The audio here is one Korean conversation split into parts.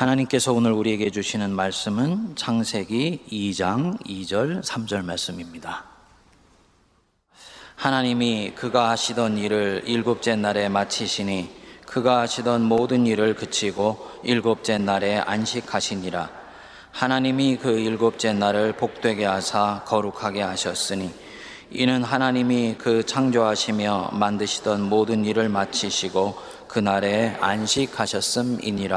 하나님께서 오늘 우리에게 주시는 말씀은 창세기 2장 2절 3절 말씀입니다. 하나님이 그가 하시던 일을 일곱째 날에 마치시니 그가 하시던 모든 일을 그치고 일곱째 날에 안식하시니라. 하나님이 그 일곱째 날을 복되게 하사 거룩하게 하셨으니 이는 하나님이 그 창조하시며 만드시던 모든 일을 마치시고 그날에 안식하셨음이니라.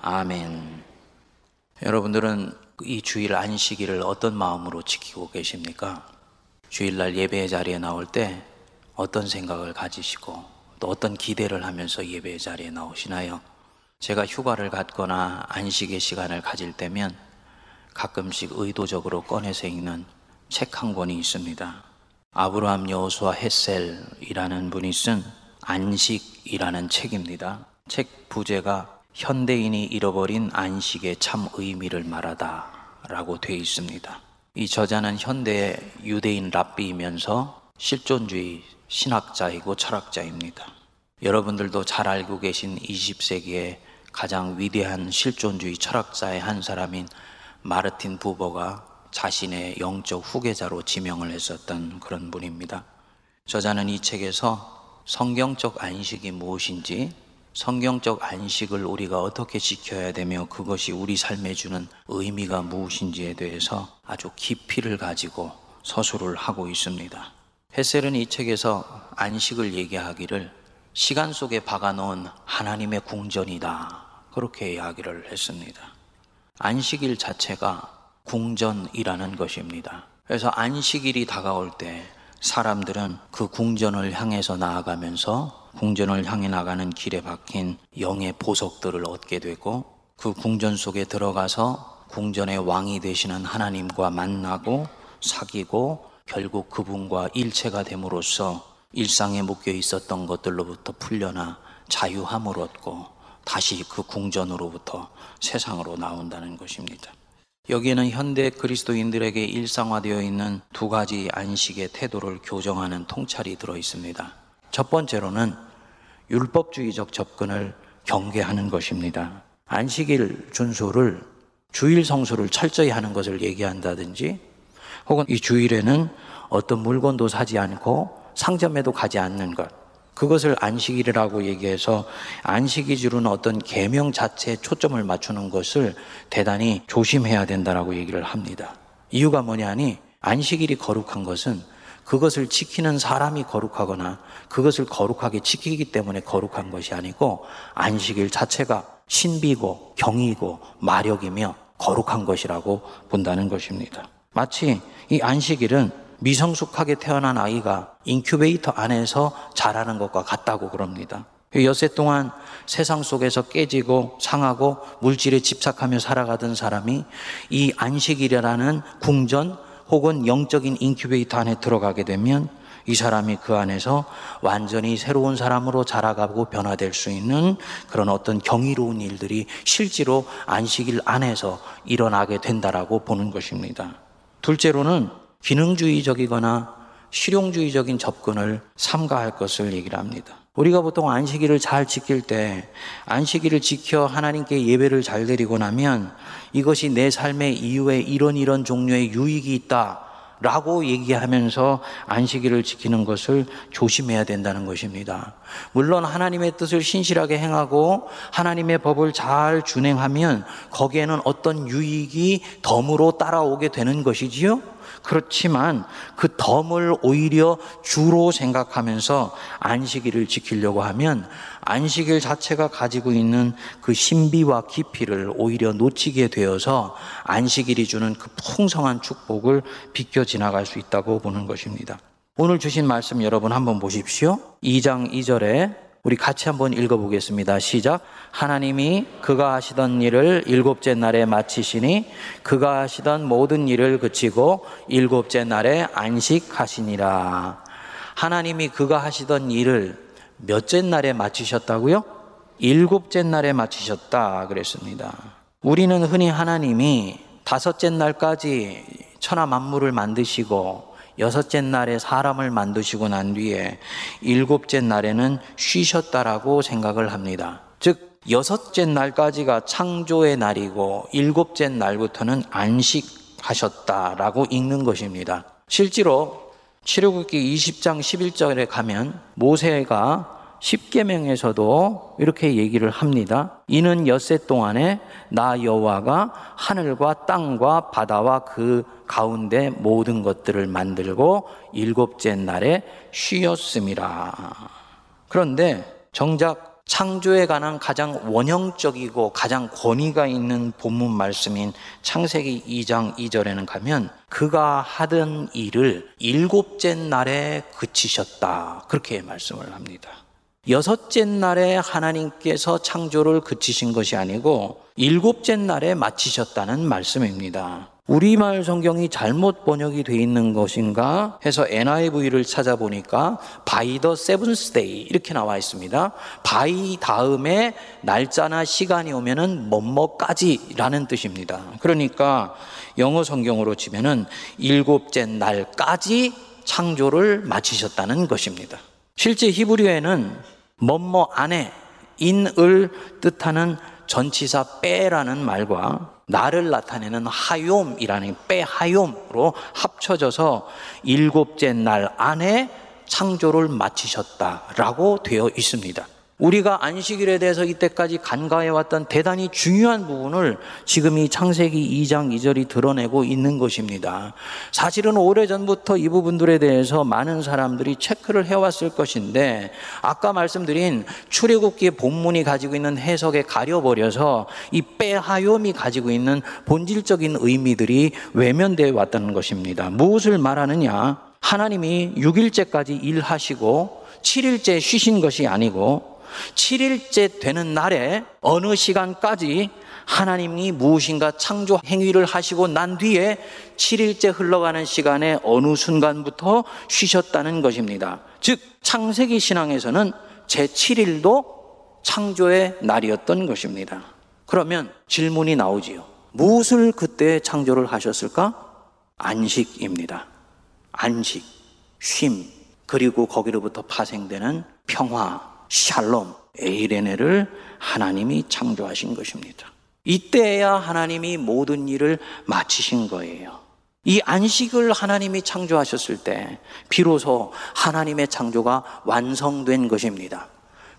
아멘. 여러분들은 이 주일 안식일을 어떤 마음으로 지키고 계십니까? 주일날 예배 자리에 나올 때 어떤 생각을 가지시고 또 어떤 기대를 하면서 예배 자리에 나오시나요? 제가 휴가를 갖거나 안식의 시간을 가질 때면 가끔씩 의도적으로 꺼내서 읽는 책 한 권이 있습니다. 아브라함 여호수아 햇셀이라는 분이 쓴 안식이라는 책입니다. 책 부제가 현대인이 잃어버린 안식의 참 의미를 말하다 라고 되어 있습니다. 이 저자는 현대 유대인 랍비이면서 실존주의 신학자이고 철학자입니다. 여러분들도 잘 알고 계신 20세기의 가장 위대한 실존주의 철학자의 한 사람인 마르틴 부버가 자신의 영적 후계자로 지명을 했었던 그런 분입니다. 저자는 이 책에서 성경적 안식이 무엇인지, 성경적 안식을 우리가 어떻게 지켜야 되며 그것이 우리 삶에 주는 의미가 무엇인지에 대해서 아주 깊이를 가지고 서술을 하고 있습니다. 헤셀은 이 책에서 안식을 얘기하기를 시간 속에 박아놓은 하나님의 궁전이다. 그렇게 이야기를 했습니다. 안식일 자체가 궁전이라는 것입니다. 그래서 안식일이 다가올 때 사람들은 그 궁전을 향해서 나아가면서 궁전을 향해 나가는 길에 박힌 영의 보석들을 얻게 되고 그 궁전 속에 들어가서 궁전의 왕이 되시는 하나님과 만나고 사귀고 결국 그분과 일체가 됨으로써 일상에 묶여 있었던 것들로부터 풀려나 자유함을 얻고 다시 그 궁전으로부터 세상으로 나온다는 것입니다. 여기에는 현대 그리스도인들에게 일상화되어 있는 두 가지 안식의 태도를 교정하는 통찰이 들어 있습니다. 첫 번째로는 율법주의적 접근을 경계하는 것입니다. 안식일 준수를 주일 성수를 철저히 하는 것을 얘기한다든지 혹은 이 주일에는 어떤 물건도 사지 않고 상점에도 가지 않는 것 그것을 안식일이라고 얘기해서 안식이 주는 어떤 계명 자체에 초점을 맞추는 것을 대단히 조심해야 된다라고 얘기를 합니다. 이유가 뭐냐니 안식일이 거룩한 것은 그것을 지키는 사람이 거룩하거나 그것을 거룩하게 지키기 때문에 거룩한 것이 아니고 안식일 자체가 신비고 경이고 마력이며 거룩한 것이라고 본다는 것입니다. 마치 이 안식일은 미성숙하게 태어난 아이가 인큐베이터 안에서 자라는 것과 같다고 그럽니다. 여세 동안 세상 속에서 깨지고 상하고 물질에 집착하며 살아가던 사람이 이 안식이라는 궁전 혹은 영적인 인큐베이터 안에 들어가게 되면 이 사람이 그 안에서 완전히 새로운 사람으로 자라가고 변화될 수 있는 그런 어떤 경이로운 일들이 실제로 안식일 안에서 일어나게 된다라고 보는 것입니다. 둘째로는 기능주의적이거나 실용주의적인 접근을 삼가할 것을 얘기를 합니다. 우리가 보통 안식일을 잘 지킬 때 안식일을 지켜 하나님께 예배를 잘 드리고 나면 이것이 내 삶의 이후에 이런 이런 종류의 유익이 있다. 라고 얘기하면서 안식일을 지키는 것을 조심해야 된다는 것입니다. 물론 하나님의 뜻을 신실하게 행하고 하나님의 법을 잘 준행하면 거기에는 어떤 유익이 덤으로 따라오게 되는 것이지요. 그렇지만 그 덤을 오히려 주로 생각하면서 안식일을 지키려고 하면 안식일 자체가 가지고 있는 그 신비와 깊이를 오히려 놓치게 되어서 안식일이 주는 그 풍성한 축복을 비껴 지나갈 수 있다고 보는 것입니다. 오늘 주신 말씀 여러분 한번 보십시오. 2장 2절에 우리 같이 한번 읽어보겠습니다. 시작. 하나님이 그가 하시던 일을 일곱째 날에 마치시니 그가 하시던 모든 일을 그치고 일곱째 날에 안식하시니라. 하나님이 그가 하시던 일을 몇째 날에 마치셨다고요? 일곱째 날에 마치셨다 그랬습니다. 우리는 흔히 하나님이 다섯째 날까지 천하 만물을 만드시고 여섯째 날에 사람을 만드시고 난 뒤에 일곱째 날에는 쉬셨다라고 생각을 합니다. 즉, 여섯째 날까지가 창조의 날이고 일곱째 날부터는 안식하셨다라고 읽는 것입니다. 실제로 출애굽기 20장 11절에 가면 모세가 십계명에서도 이렇게 얘기를 합니다. 이는 엿새 동안에 나 여호와가 하늘과 땅과 바다와 그 가운데 모든 것들을 만들고 일곱째 날에 쉬었음이라. 그런데 정작 창조에 관한 가장 원형적이고 가장 권위가 있는 본문 말씀인 창세기 2장 2절에는 가면 그가 하던 일을 일곱째 날에 그치셨다. 그렇게 말씀을 합니다. 여섯째 날에 하나님께서 창조를 그치신 것이 아니고 일곱째 날에 마치셨다는 말씀입니다. 우리말 성경이 잘못 번역이 돼 있는 것인가 해서 NIV를 찾아보니까 by the seventh day 이렇게 나와 있습니다. by 다음에 날짜나 시간이 오면은 뭐뭐까지라는 뜻입니다. 그러니까 영어 성경으로 치면은 일곱째 날까지 창조를 마치셨다는 것입니다. 실제 히브리어에는 뭐뭐 안에 인을 뜻하는 전치사 빼라는 말과 나를 나타내는 하욤이라는 빼하욤으로 합쳐져서 일곱째 날 안에 창조를 마치셨다라고 되어 있습니다. 우리가 안식일에 대해서 이때까지 간과해 왔던 대단히 중요한 부분을 지금 이 창세기 2장 2절이 드러내고 있는 것입니다. 사실은 오래전부터 이 부분들에 대해서 많은 사람들이 체크를 해왔을 것인데 아까 말씀드린 출애굽기의 본문이 가지고 있는 해석에 가려버려서 이 빼하욤이 가지고 있는 본질적인 의미들이 외면되어 왔다는 것입니다. 무엇을 말하느냐? 하나님이 6일째까지 일하시고 7일째 쉬신 것이 아니고 7일째 되는 날에 어느 시간까지 하나님이 무엇인가 창조 행위를 하시고 난 뒤에 7일째 흘러가는 시간에 어느 순간부터 쉬셨다는 것입니다. 즉, 창세기 신앙에서는 제 7일도 창조의 날이었던 것입니다. 그러면 질문이 나오지요. 무엇을 그때 창조를 하셨을까? 안식입니다. 안식, 쉼, 그리고 거기로부터 파생되는 평화, 샬롬, 에이레네를 하나님이 창조하신 것입니다. 이때야 하나님이 모든 일을 마치신 거예요. 이 안식을 하나님이 창조하셨을 때 비로소 하나님의 창조가 완성된 것입니다.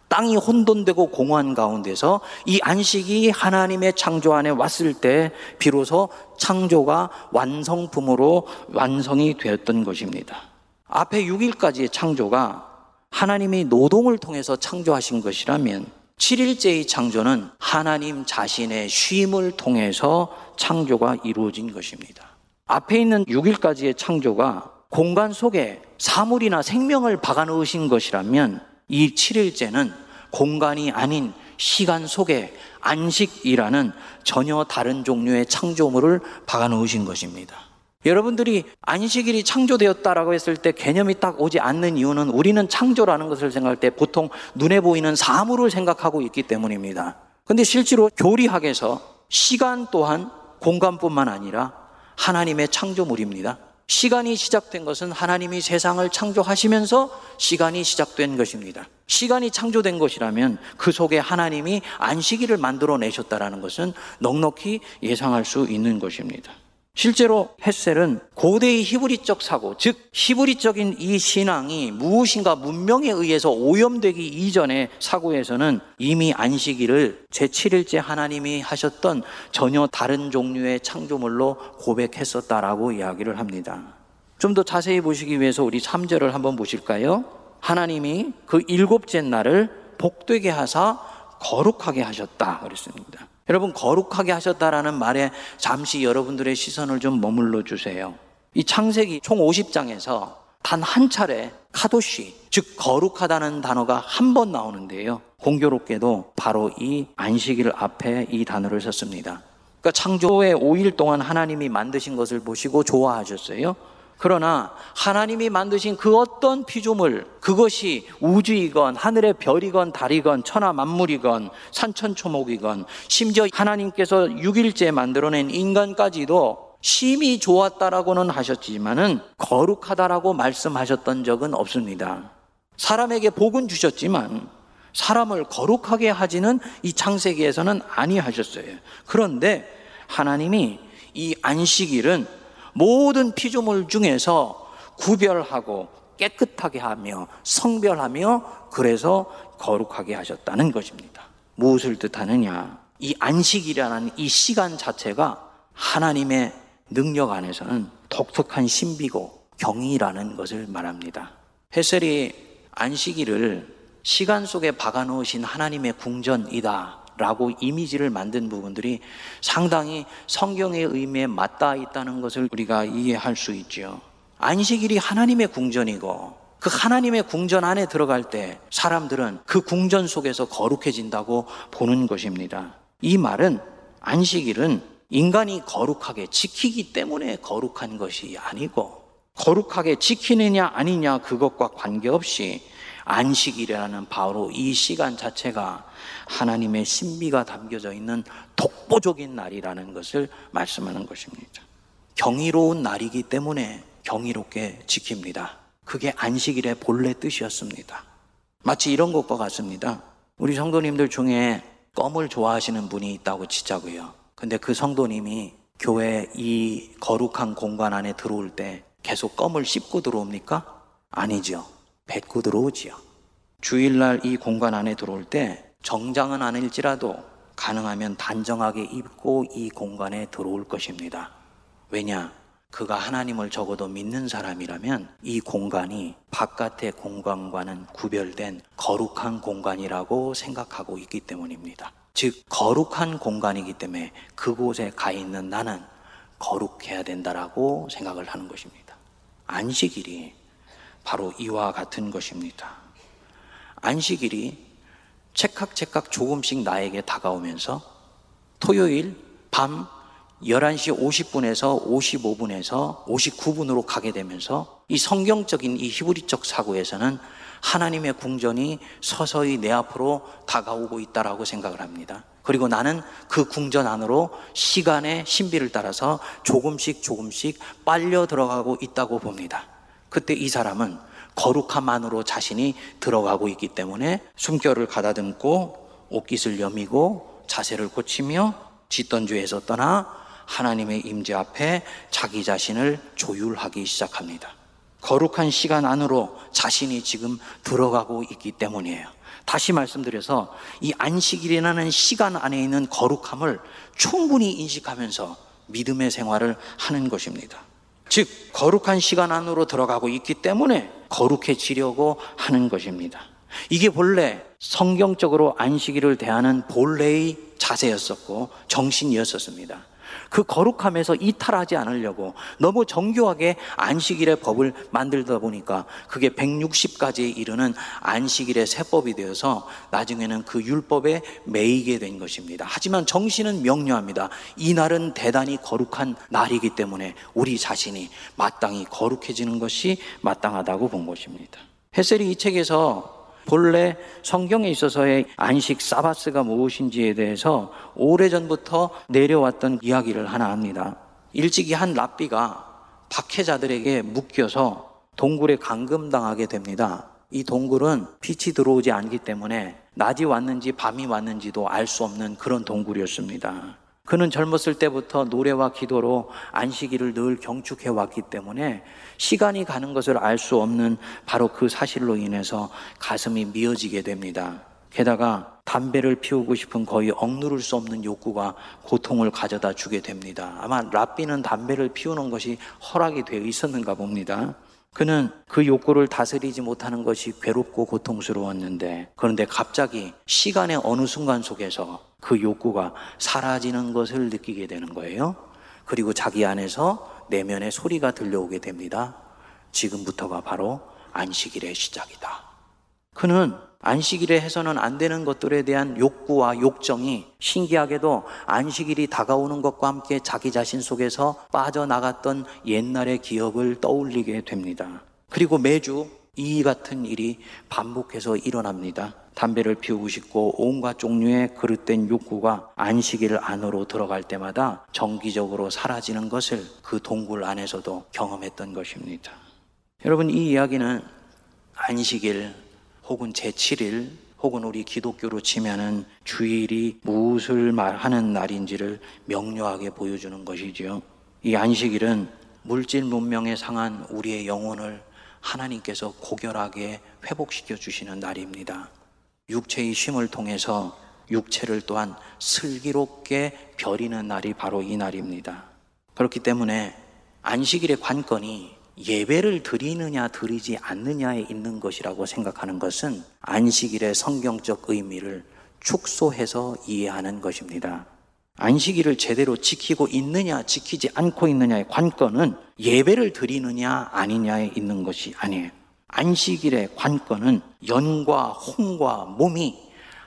땅이 혼돈되고 공허한 가운데서 이 안식이 하나님의 창조 안에 왔을 때 비로소 창조가 완성품으로 완성이 되었던 것입니다. 앞에 6일까지의 창조가 하나님이 노동을 통해서 창조하신 것이라면 7일째의 창조는 하나님 자신의 쉼을 통해서 창조가 이루어진 것입니다. 앞에 있는 6일까지의 창조가 공간 속에 사물이나 생명을 박아 넣으신 것이라면 이 7일째는 공간이 아닌 시간 속에 안식이라는 전혀 다른 종류의 창조물을 박아 넣으신 것입니다. 여러분들이 안식일이 창조되었다라고 했을 때 개념이 딱 오지 않는 이유는 우리는 창조라는 것을 생각할 때 보통 눈에 보이는 사물을 생각하고 있기 때문입니다. 근데 실제로 교리학에서 시간 또한 공간뿐만 아니라 하나님의 창조물입니다. 시간이 시작된 것은 하나님이 세상을 창조하시면서 시간이 시작된 것입니다. 시간이 창조된 것이라면 그 속에 하나님이 안식일을 만들어 내셨다라는 것은 넉넉히 예상할 수 있는 것입니다. 실제로 햇셀은 고대의 히브리적 사고, 즉 히브리적인 이 신앙이 무엇인가 문명에 의해서 오염되기 이전의 사고에서는 이미 안식일을 제7일째 하나님이 하셨던 전혀 다른 종류의 창조물로 고백했었다라고 이야기를 합니다. 좀 더 자세히 보시기 위해서 우리 3절을 한번 보실까요? 하나님이 그 일곱째 날을 복되게 하사 거룩하게 하셨다 그랬습니다. 여러분 거룩하게 하셨다라는 말에 잠시 여러분들의 시선을 좀 머물러 주세요. 이 창세기 총 50장에서 단 한 차례 카도시, 즉 거룩하다는 단어가 한 번 나오는데요. 공교롭게도 바로 이 안식일 앞에 이 단어를 썼습니다. 그러니까 창조의 5일 동안 하나님이 만드신 것을 보시고 좋아하셨어요. 그러나 하나님이 만드신 그 어떤 피조물, 그것이 우주이건 하늘의 별이건 달이건 천하 만물이건 산천초목이건 심지어 하나님께서 6일째 만들어낸 인간까지도 심히 좋았다라고는 하셨지만은 거룩하다라고 말씀하셨던 적은 없습니다. 사람에게 복은 주셨지만 사람을 거룩하게 하지는 이 창세기에서는 아니하셨어요. 그런데 하나님이 이 안식일은 모든 피조물 중에서 구별하고 깨끗하게 하며 성별하며 그래서 거룩하게 하셨다는 것입니다. 무엇을 뜻하느냐? 이 안식이라는 이 시간 자체가 하나님의 능력 안에서는 독특한 신비고 경이라는 것을 말합니다. 헤셀이 안식일을 시간 속에 박아 놓으신 하나님의 궁전이다 라고 이미지를 만든 부분들이 상당히 성경의 의미에 맞닿아 있다는 것을 우리가 이해할 수 있죠. 안식일이 하나님의 궁전이고 그 하나님의 궁전 안에 들어갈 때 사람들은 그 궁전 속에서 거룩해진다고 보는 것입니다. 이 말은 안식일은 인간이 거룩하게 지키기 때문에 거룩한 것이 아니고 거룩하게 지키느냐 아니냐 그것과 관계없이 안식일이라는 바로 이 시간 자체가 하나님의 신비가 담겨져 있는 독보적인 날이라는 것을 말씀하는 것입니다. 경이로운 날이기 때문에 경이롭게 지킵니다. 그게 안식일의 본래 뜻이었습니다. 마치 이런 것과 같습니다. 우리 성도님들 중에 껌을 좋아하시는 분이 있다고 치자고요. 근데 그 성도님이 교회 이 거룩한 공간 안에 들어올 때 계속 껌을 씹고 들어옵니까? 아니죠. 뱉고 들어오지요. 주일날 이 공간 안에 들어올 때 정장은 아닐지라도 가능하면 단정하게 입고 이 공간에 들어올 것입니다. 왜냐? 그가 하나님을 적어도 믿는 사람이라면 이 공간이 바깥의 공간과는 구별된 거룩한 공간이라고 생각하고 있기 때문입니다. 즉, 거룩한 공간이기 때문에 그곳에 가 있는 나는 거룩해야 된다라고 생각을 하는 것입니다. 안식일이 바로 이와 같은 것입니다. 안식일이 책각책각 조금씩 나에게 다가오면서 토요일 밤 11시 50분에서 55분에서 59분으로 가게 되면서 이 성경적인 이 히브리적 사고에서는 하나님의 궁전이 서서히 내 앞으로 다가오고 있다라고 생각을 합니다. 그리고 나는 그 궁전 안으로 시간의 신비를 따라서 조금씩 조금씩 빨려 들어가고 있다고 봅니다. 그때 이 사람은 거룩함 안으로 자신이 들어가고 있기 때문에 숨결을 가다듬고 옷깃을 여미고 자세를 고치며 짓던 죄에서 떠나 하나님의 임재 앞에 자기 자신을 조율하기 시작합니다. 거룩한 시간 안으로 자신이 지금 들어가고 있기 때문이에요. 다시 말씀드려서 이 안식일이라는 시간 안에 있는 거룩함을 충분히 인식하면서 믿음의 생활을 하는 것입니다. 즉, 거룩한 시간 안으로 들어가고 있기 때문에 거룩해지려고 하는 것입니다. 이게 본래 성경적으로 안식일을 대하는 본래의 자세였었고 정신이었었습니다. 그 거룩함에서 이탈하지 않으려고 너무 정교하게 안식일의 법을 만들다 보니까 그게 160가지에 이르는 안식일의 세법이 되어서 나중에는 그 율법에 매이게 된 것입니다. 하지만 정신은 명료합니다. 이 날은 대단히 거룩한 날이기 때문에 우리 자신이 마땅히 거룩해지는 것이 마땅하다고 본 것입니다. 헤셀이 이 책에서 본래 성경에 있어서의 안식 사바스가 무엇인지에 대해서 오래전부터 내려왔던 이야기를 하나 합니다. 일찍이 한 랍비가 박해자들에게 묶여서 동굴에 감금당하게 됩니다. 이 동굴은 빛이 들어오지 않기 때문에 낮이 왔는지 밤이 왔는지도 알 수 없는 그런 동굴이었습니다. 그는 젊었을 때부터 노래와 기도로 안식일을 늘 경축해 왔기 때문에 시간이 가는 것을 알 수 없는 바로 그 사실로 인해서 가슴이 미어지게 됩니다. 게다가 담배를 피우고 싶은 거의 억누를 수 없는 욕구가 고통을 가져다 주게 됩니다. 아마 랍비는 담배를 피우는 것이 허락이 되어 있었는가 봅니다. 그는 그 욕구를 다스리지 못하는 것이 괴롭고 고통스러웠는데 그런데 갑자기 시간의 어느 순간 속에서 그 욕구가 사라지는 것을 느끼게 되는 거예요. 그리고 자기 안에서 내면의 소리가 들려오게 됩니다. 지금부터가 바로 안식일의 시작이다. 그는 안식일에 해서는 안 되는 것들에 대한 욕구와 욕정이 신기하게도 안식일이 다가오는 것과 함께 자기 자신 속에서 빠져나갔던 옛날의 기억을 떠올리게 됩니다. 그리고 매주 이 같은 일이 반복해서 일어납니다. 담배를 피우고 싶고 온갖 종류의 그릇된 욕구가 안식일 안으로 들어갈 때마다 정기적으로 사라지는 것을 그 동굴 안에서도 경험했던 것입니다. 여러분, 이 이야기는 안식일 혹은 제7일 혹은 우리 기독교로 치면은 주일이 무엇을 말하는 날인지를 명료하게 보여주는 것이지요. 이 안식일은 물질 문명에 상한 우리의 영혼을 하나님께서 고결하게 회복시켜 주시는 날입니다. 육체의 쉼을 통해서 육체를 또한 슬기롭게 벼리는 날이 바로 이 날입니다. 그렇기 때문에 안식일의 관건이 예배를 드리느냐 드리지 않느냐에 있는 것이라고 생각하는 것은 안식일의 성경적 의미를 축소해서 이해하는 것입니다. 안식일을 제대로 지키고 있느냐 지키지 않고 있느냐의 관건은 예배를 드리느냐 아니냐에 있는 것이 아니에요. 안식일의 관건은 연과 홍과 몸이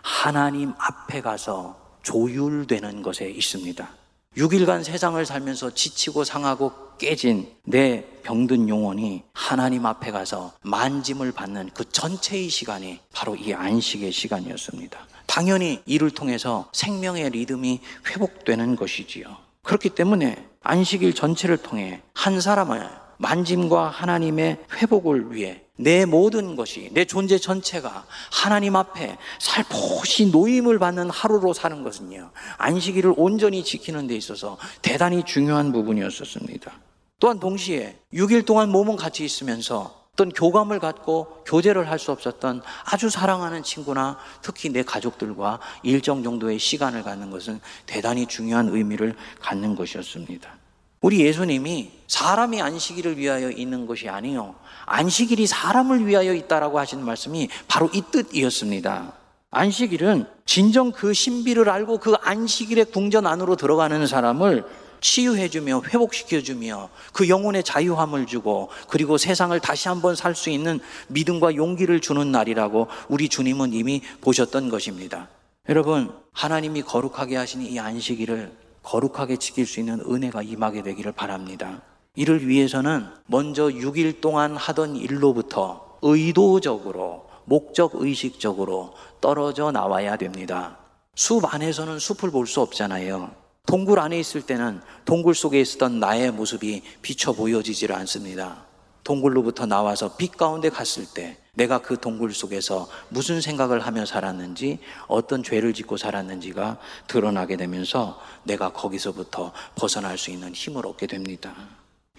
하나님 앞에 가서 조율되는 것에 있습니다. 6일간 세상을 살면서 지치고 상하고 깨진 내 병든 영혼이 하나님 앞에 가서 만짐을 받는 그 전체의 시간이 바로 이 안식의 시간이었습니다. 당연히 이를 통해서 생명의 리듬이 회복되는 것이지요. 그렇기 때문에 안식일 전체를 통해 한 사람을 만짐과 하나님의 회복을 위해 내 모든 것이, 내 존재 전체가 하나님 앞에 살포시 노임을 받는 하루로 사는 것은요, 안식일을 온전히 지키는 데 있어서 대단히 중요한 부분이었었습니다. 또한 동시에 6일 동안 몸은 같이 있으면서 어떤 교감을 갖고 교제를 할 수 없었던 아주 사랑하는 친구나 특히 내 가족들과 일정 정도의 시간을 갖는 것은 대단히 중요한 의미를 갖는 것이었습니다. 우리 예수님이 사람이 안식일을 위하여 있는 것이 아니요. 안식일이 사람을 위하여 있다라고 하시는 말씀이 바로 이 뜻이었습니다. 안식일은 진정 그 신비를 알고 그 안식일의 궁전 안으로 들어가는 사람을 치유해주며 회복시켜주며 그 영혼의 자유함을 주고 그리고 세상을 다시 한번 살 수 있는 믿음과 용기를 주는 날이라고 우리 주님은 이미 보셨던 것입니다. 여러분, 하나님이 거룩하게 하신 이 안식일을 거룩하게 지킬 수 있는 은혜가 임하게 되기를 바랍니다. 이를 위해서는 먼저 6일 동안 하던 일로부터 의도적으로, 목적 의식적으로 떨어져 나와야 됩니다. 숲 안에서는 숲을 볼 수 없잖아요. 동굴 안에 있을 때는 동굴 속에 있었던 나의 모습이 비춰 보여지질 않습니다. 동굴로부터 나와서 빛 가운데 갔을 때 내가 그 동굴 속에서 무슨 생각을 하며 살았는지 어떤 죄를 짓고 살았는지가 드러나게 되면서 내가 거기서부터 벗어날 수 있는 힘을 얻게 됩니다.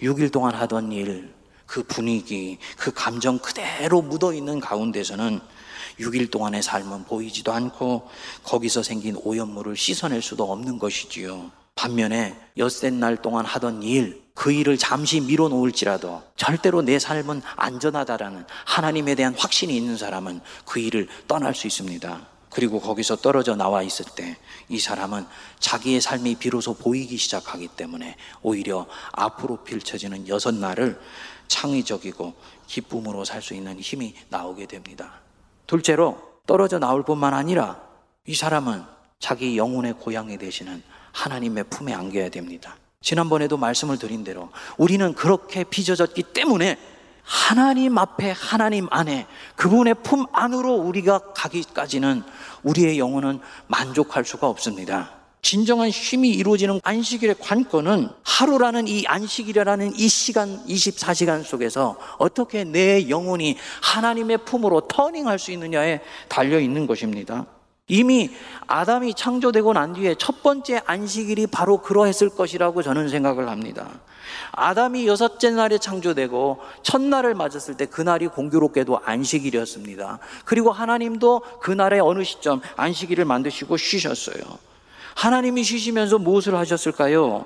6일 동안 하던 일, 그 분위기, 그 감정 그대로 묻어 있는 가운데서는 6일 동안의 삶은 보이지도 않고 거기서 생긴 오염물을 씻어낼 수도 없는 것이지요. 반면에 엿새 날 동안 하던 일, 그 일을 잠시 미뤄 놓을지라도 절대로 내 삶은 안전하다라는 하나님에 대한 확신이 있는 사람은 그 일을 떠날 수 있습니다. 그리고 거기서 떨어져 나와 있을 때 이 사람은 자기의 삶이 비로소 보이기 시작하기 때문에 오히려 앞으로 펼쳐지는 여섯 날을 창의적이고 기쁨으로 살 수 있는 힘이 나오게 됩니다. 둘째로 떨어져 나올 뿐만 아니라 이 사람은 자기 영혼의 고향이 되시는 하나님의 품에 안겨야 됩니다. 지난번에도 말씀을 드린 대로 우리는 그렇게 빚어졌기 때문에 하나님 앞에 하나님 안에 그분의 품 안으로 우리가 가기까지는 우리의 영혼은 만족할 수가 없습니다. 진정한 쉼이 이루어지는 안식일의 관건은 하루라는 이 안식일이라는 이 시간 24시간 속에서 어떻게 내 영혼이 하나님의 품으로 터닝할 수 있느냐에 달려 있는 것입니다. 이미 아담이 창조되고 난 뒤에 첫 번째 안식일이 바로 그러했을 것이라고 저는 생각을 합니다. 아담이 여섯째 날에 창조되고 첫날을 맞았을 때 그날이 공교롭게도 안식일이었습니다. 그리고 하나님도 그날의 어느 시점 안식일을 만드시고 쉬셨어요. 하나님이 쉬시면서 무엇을 하셨을까요?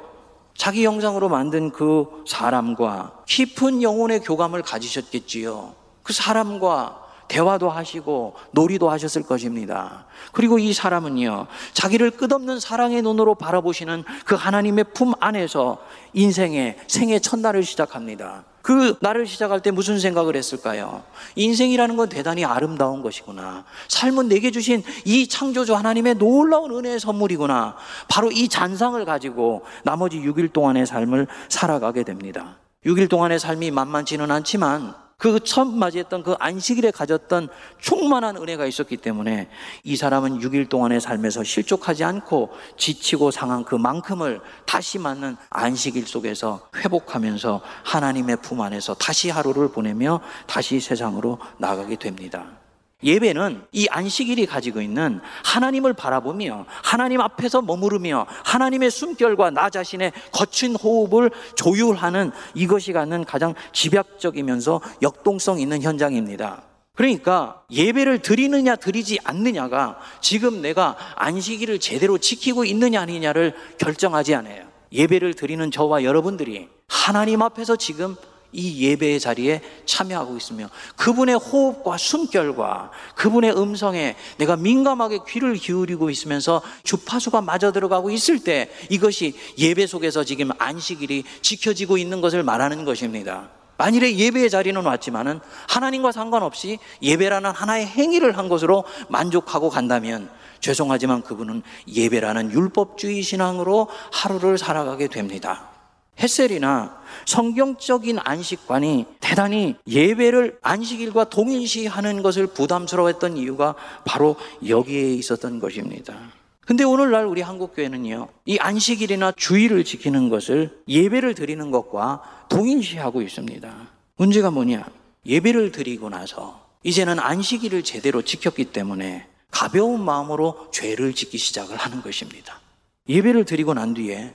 자기 형상으로 만든 그 사람과 깊은 영혼의 교감을 가지셨겠지요. 그 사람과 대화도 하시고 놀이도 하셨을 것입니다. 그리고 이 사람은요, 자기를 끝없는 사랑의 눈으로 바라보시는 그 하나님의 품 안에서 인생의 생의 첫날을 시작합니다. 그 날을 시작할 때 무슨 생각을 했을까요? 인생이라는 건 대단히 아름다운 것이구나. 삶은 내게 주신 이 창조주 하나님의 놀라운 은혜의 선물이구나. 바로 이 잔상을 가지고 나머지 6일 동안의 삶을 살아가게 됩니다. 6일 동안의 삶이 만만치는 않지만 그 처음 맞이했던 그 안식일에 가졌던 충만한 은혜가 있었기 때문에 이 사람은 6일 동안의 삶에서 실족하지 않고 지치고 상한 그만큼을 다시 맞는 안식일 속에서 회복하면서 하나님의 품 안에서 다시 하루를 보내며 다시 세상으로 나가게 됩니다. 예배는 이 안식일이 가지고 있는 하나님을 바라보며 하나님 앞에서 머무르며 하나님의 숨결과 나 자신의 거친 호흡을 조율하는 이것이 갖는 가장 집약적이면서 역동성 있는 현장입니다. 그러니까 예배를 드리느냐 드리지 않느냐가 지금 내가 안식일을 제대로 지키고 있느냐 아니냐를 결정하지 않아요. 예배를 드리는 저와 여러분들이 하나님 앞에서 지금 이 예배의 자리에 참여하고 있으며 그분의 호흡과 숨결과 그분의 음성에 내가 민감하게 귀를 기울이고 있으면서 주파수가 맞아 들어가고 있을 때 이것이 예배 속에서 지금 안식일이 지켜지고 있는 것을 말하는 것입니다. 만일에 예배의 자리는 왔지만은 하나님과 상관없이 예배라는 하나의 행위를 한 것으로 만족하고 간다면 죄송하지만 그분은 예배라는 율법주의 신앙으로 하루를 살아가게 됩니다. 햇셀이나 성경적인 안식관이 대단히 예배를 안식일과 동일시하는 것을 부담스러워했던 이유가 바로 여기에 있었던 것입니다. 근데 오늘날 우리 한국교회는요, 이 안식일이나 주일을 지키는 것을 예배를 드리는 것과 동일시하고 있습니다. 문제가 뭐냐? 예배를 드리고 나서 이제는 안식일을 제대로 지켰기 때문에 가벼운 마음으로 죄를 짓기 시작을 하는 것입니다. 예배를 드리고 난 뒤에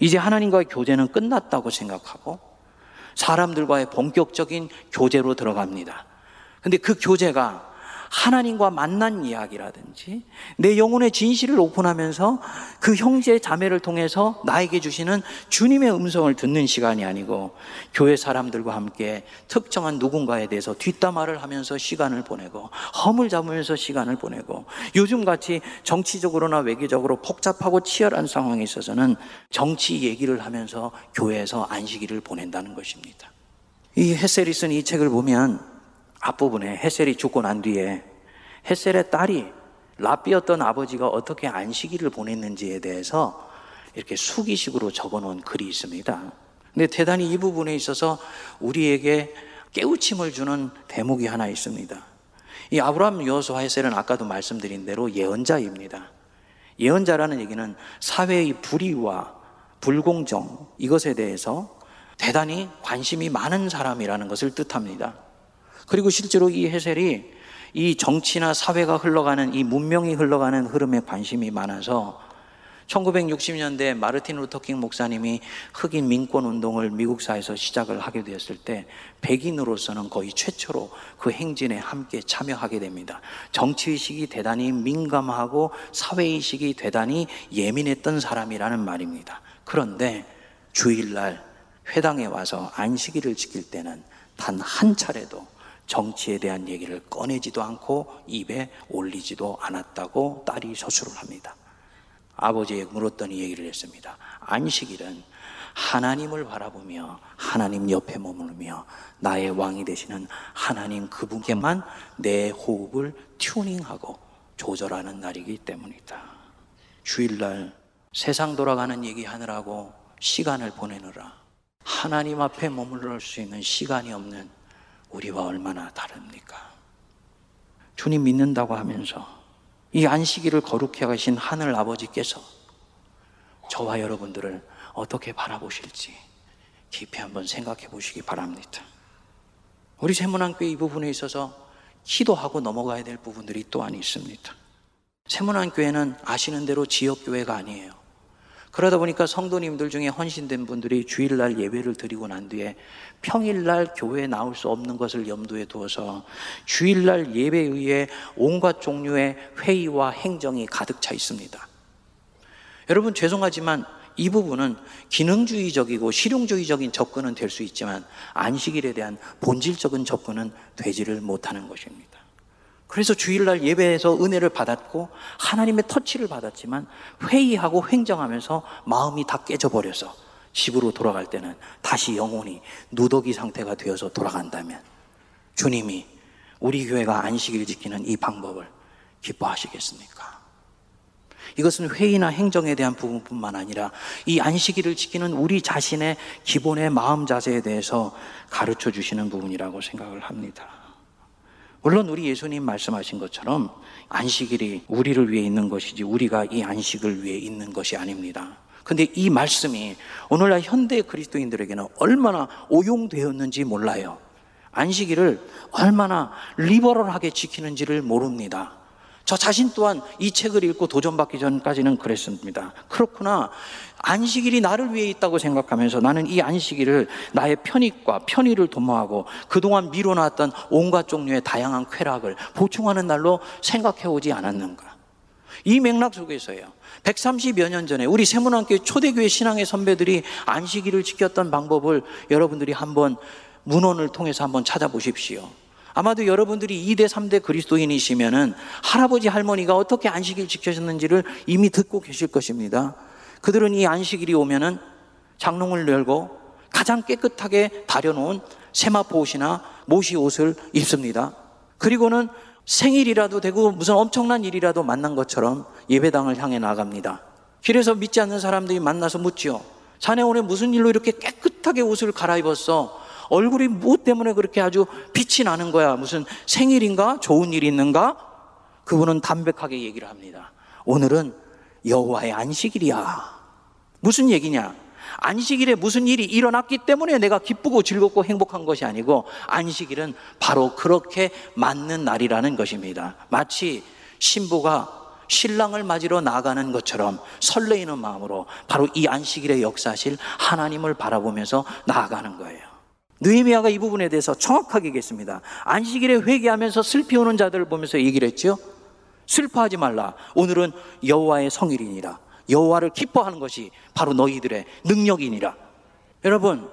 이제 하나님과의 교제는 끝났다고 생각하고 사람들과의 본격적인 교제로 들어갑니다. 근데 그 교제가 하나님과 만난 이야기라든지 내 영혼의 진실을 오픈하면서 그 형제 자매를 통해서 나에게 주시는 주님의 음성을 듣는 시간이 아니고 교회 사람들과 함께 특정한 누군가에 대해서 뒷담화를 하면서 시간을 보내고 허물 잡으면서 시간을 보내고 요즘 같이 정치적으로나 외교적으로 복잡하고 치열한 상황에 있어서는 정치 얘기를 하면서 교회에서 안식일을 보낸다는 것입니다. 이 헤세리 쓴이 책을 보면 앞부분에 헤셀이 죽고 난 뒤에 헤셀의 딸이 라비였던 아버지가 어떻게 안식일을 보냈는지에 대해서 이렇게 수기식으로 적어 놓은 글이 있습니다. 근데 대단히 이 부분에 있어서 우리에게 깨우침을 주는 대목이 하나 있습니다. 이 아브라함 여호수아 헤셀은 아까도 말씀드린 대로 예언자입니다. 예언자라는 얘기는 사회의 불의와 불공정 이것에 대해서 대단히 관심이 많은 사람이라는 것을 뜻합니다. 그리고 실제로 이 헤셀이 이 정치나 사회가 흘러가는 이 문명이 흘러가는 흐름에 관심이 많아서 1960년대 마르틴 루터킹 목사님이 흑인 민권 운동을 미국 사회에서 시작을 하게 되었을 때 백인으로서는 거의 최초로 그 행진에 함께 참여하게 됩니다. 정치의식이 대단히 민감하고 사회의식이 대단히 예민했던 사람이라는 말입니다. 그런데 주일날 회당에 와서 안식일을 지킬 때는 단 한 차례도 정치에 대한 얘기를 꺼내지도 않고 입에 올리지도 않았다고 딸이 서술을 합니다. 아버지에게 물었더니 얘기를 했습니다. 안식일은 하나님을 바라보며 하나님 옆에 머무르며 나의 왕이 되시는 하나님 그분께만 내 호흡을 튜닝하고 조절하는 날이기 때문이다. 주일날 세상 돌아가는 얘기 하느라고 시간을 보내느라 하나님 앞에 머무를 수 있는 시간이 없는 우리와 얼마나 다릅니까? 주님 믿는다고 하면서 이 안식일을 거룩해 가신 하늘 아버지께서 저와 여러분들을 어떻게 바라보실지 깊이 한번 생각해 보시기 바랍니다. 우리 세문안교회 이 부분에 있어서 기도하고 넘어가야 될 부분들이 또한 있습니다. 세문안교회는 아시는 대로 지역교회가 아니에요. 그러다 보니까 성도님들 중에 헌신된 분들이 주일날 예배를 드리고 난 뒤에 평일날 교회에 나올 수 없는 것을 염두에 두어서 주일날 예배에 의해 온갖 종류의 회의와 행정이 가득 차 있습니다. 여러분 죄송하지만 이 부분은 기능주의적이고 실용주의적인 접근은 될 수 있지만 안식일에 대한 본질적인 접근은 되지를 못하는 것입니다. 그래서 주일날 예배에서 은혜를 받았고 하나님의 터치를 받았지만 회의하고 횡정하면서 마음이 다 깨져버려서 집으로 돌아갈 때는 다시 영혼이 누더기 상태가 되어서 돌아간다면 주님이 우리 교회가 안식일 지키는 이 방법을 기뻐하시겠습니까? 이것은 회의나 행정에 대한 부분뿐만 아니라 이 안식일을 지키는 우리 자신의 기본의 마음 자세에 대해서 가르쳐 주시는 부분이라고 생각을 합니다. 물론 우리 예수님 말씀하신 것처럼 안식일이 우리를 위해 있는 것이지 우리가 이 안식을 위해 있는 것이 아닙니다. 근데 이 말씀이 오늘날 현대 그리스도인들에게는 얼마나 오용되었는지 몰라요. 안식일을 얼마나 리버럴하게 지키는지를 모릅니다. 저 자신 또한 이 책을 읽고 도전받기 전까지는 그랬습니다. 그렇구나. 안식일이 나를 위해 있다고 생각하면서 나는 이 안식일을 나의 편익과 편의를 도모하고 그동안 미뤄놨던 온갖 종류의 다양한 쾌락을 보충하는 날로 생각해 오지 않았는가. 이 맥락 속에서요. 130여 년 전에 우리 세문안교회 초대교회 신앙의 선배들이 안식일을 지켰던 방법을 여러분들이 한번 문헌을 통해서 한번 찾아보십시오. 아마도 여러분들이 2대, 3대 그리스도인이시면은 할아버지, 할머니가 어떻게 안식일 지켜셨는지를 이미 듣고 계실 것입니다. 그들은 이 안식일이 오면은 장롱을 열고 가장 깨끗하게 다려놓은 세마포 옷이나 모시 옷을 입습니다. 그리고는 생일이라도 되고 무슨 엄청난 일이라도 만난 것처럼 예배당을 향해 나갑니다. 길에서 믿지 않는 사람들이 만나서 묻지요. 자네 오늘 무슨 일로 이렇게 깨끗하게 옷을 갈아입었어? 얼굴이 무엇 때문에 그렇게 아주 빛이 나는 거야? 무슨 생일인가? 좋은 일이 있는가? 그분은 담백하게 얘기를 합니다. 오늘은 여호와의 안식일이야. 무슨 얘기냐? 안식일에 무슨 일이 일어났기 때문에 내가 기쁘고 즐겁고 행복한 것이 아니고 안식일은 바로 그렇게 맞는 날이라는 것입니다. 마치 신부가 신랑을 맞으러 나가는 것처럼 설레이는 마음으로 바로 이 안식일의 역사실 하나님을 바라보면서 나아가는 거예요. 느헤미야가 이 부분에 대해서 정확하게 얘기했습니다. 안식일에 회개하면서 슬피 오는 자들을 보면서 얘기를 했죠. 슬퍼하지 말라. 오늘은 여호와의 성일이니라. 여호와를 기뻐하는 것이 바로 너희들의 능력이니라. 여러분,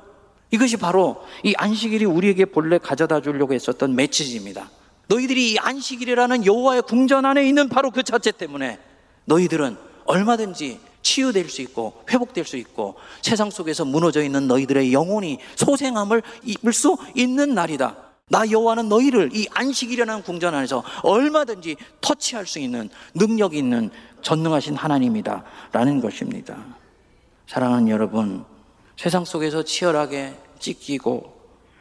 이것이 바로 이 안식일이 우리에게 본래 가져다 주려고 했었던 메시지입니다. 너희들이 이 안식일이라는 여호와의 궁전 안에 있는 바로 그 자체 때문에 너희들은 얼마든지 치유될 수 있고 회복될 수 있고 세상 속에서 무너져 있는 너희들의 영혼이 소생함을 입을 수 있는 날이다. 나 여호와는 너희를 이 안식일이라는 궁전 안에서 얼마든지 터치할 수 있는 능력 있는 전능하신 하나님이다 라는 것입니다. 사랑하는 여러분, 세상 속에서 치열하게 찢기고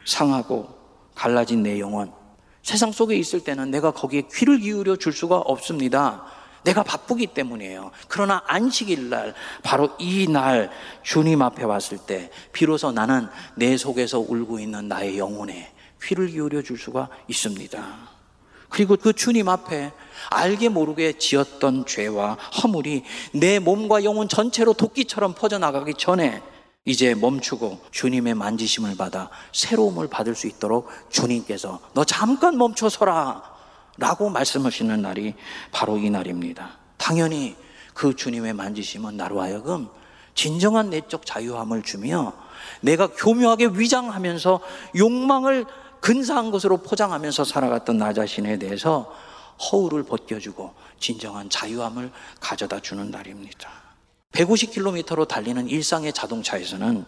상하고 갈라진 내 영혼, 세상 속에 있을 때는 내가 거기에 귀를 기울여 줄 수가 없습니다. 내가 바쁘기 때문이에요. 그러나 안식일 날, 바로 이 날 주님 앞에 왔을 때, 비로소 나는 내 속에서 울고 있는 나의 영혼에 귀를 기울여 줄 수가 있습니다. 그리고 그 주님 앞에 알게 모르게 지었던 죄와 허물이 내 몸과 영혼 전체로 도끼처럼 퍼져나가기 전에 이제 멈추고 주님의 만지심을 받아 새로움을 받을 수 있도록 주님께서 너 잠깐 멈춰서라 라고 말씀하시는 날이 바로 이 날입니다. 당연히 그 주님의 만지심은 나로 하여금 진정한 내적 자유함을 주며 내가 교묘하게 위장하면서 욕망을 근사한 것으로 포장하면서 살아갔던 나 자신에 대해서 허울을 벗겨주고 진정한 자유함을 가져다 주는 날입니다. 150km로 달리는 일상의 자동차에서는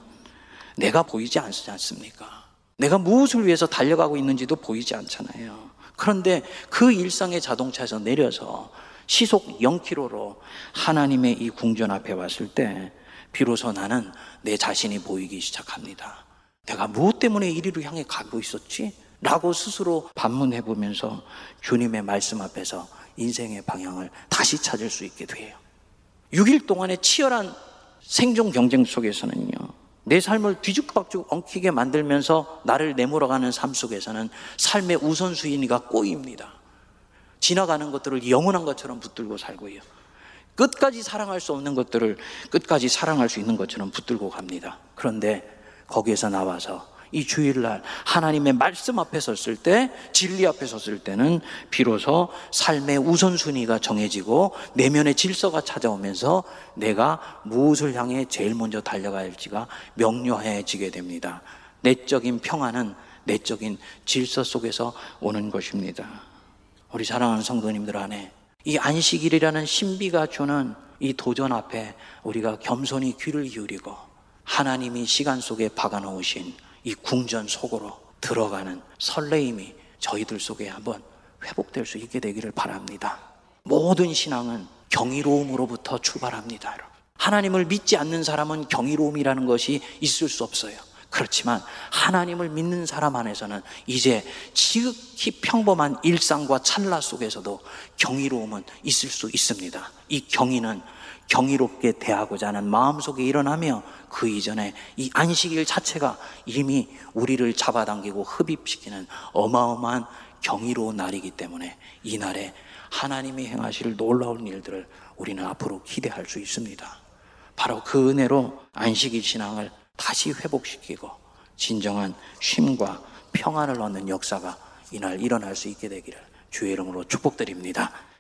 내가 보이지 않습니까? 내가 무엇을 위해서 달려가고 있는지도 보이지 않잖아요. 그런데 그 일상의 자동차에서 내려서 시속 0km로 하나님의 이 궁전 앞에 왔을 때 비로소 나는 내 자신이 보이기 시작합니다. 내가 무엇 때문에 이리로 향해 가고 있었지? 라고 스스로 반문해 보면서 주님의 말씀 앞에서 인생의 방향을 다시 찾을 수 있게 돼요. 6일 동안의 치열한 생존 경쟁 속에서는요, 내 삶을 뒤죽박죽 엉키게 만들면서 나를 내몰아가는 삶 속에서는 삶의 우선순위가 꼬입니다. 지나가는 것들을 영원한 것처럼 붙들고 살고요. 끝까지 사랑할 수 없는 것들을 끝까지 사랑할 수 있는 것처럼 붙들고 갑니다. 그런데 거기에서 나와서 이 주일날 하나님의 말씀 앞에 섰을 때, 진리 앞에 섰을 때는 비로소 삶의 우선순위가 정해지고 내면의 질서가 찾아오면서 내가 무엇을 향해 제일 먼저 달려가야 할지가 명료해지게 됩니다. 내적인 평안은 내적인 질서 속에서 오는 것입니다. 우리 사랑하는 성도님들 안에 이 안식일이라는 신비가 주는 이 도전 앞에 우리가 겸손히 귀를 기울이고 하나님이 시간 속에 박아 놓으신 이 궁전 속으로 들어가는 설레임이 저희들 속에 한번 회복될 수 있게 되기를 바랍니다. 모든 신앙은 경이로움으로부터 출발합니다, 여러분. 하나님을 믿지 않는 사람은 경이로움이라는 것이 있을 수 없어요. 그렇지만 하나님을 믿는 사람 안에서는 이제 지극히 평범한 일상과 찰나 속에서도 경이로움은 있을 수 있습니다. 이 경이는 경이롭게 대하고자 하는 마음속에 일어나며 그 이전에 이 안식일 자체가 이미 우리를 잡아당기고 흡입시키는 어마어마한 경이로운 날이기 때문에 이 날에 하나님이 행하실 놀라운 일들을 우리는 앞으로 기대할 수 있습니다. 바로 그 은혜로 안식일 신앙을 다시 회복시키고 진정한 쉼과 평안을 얻는 역사가 이날 일어날 수 있게 되기를 주의 이름으로 축복드립니다.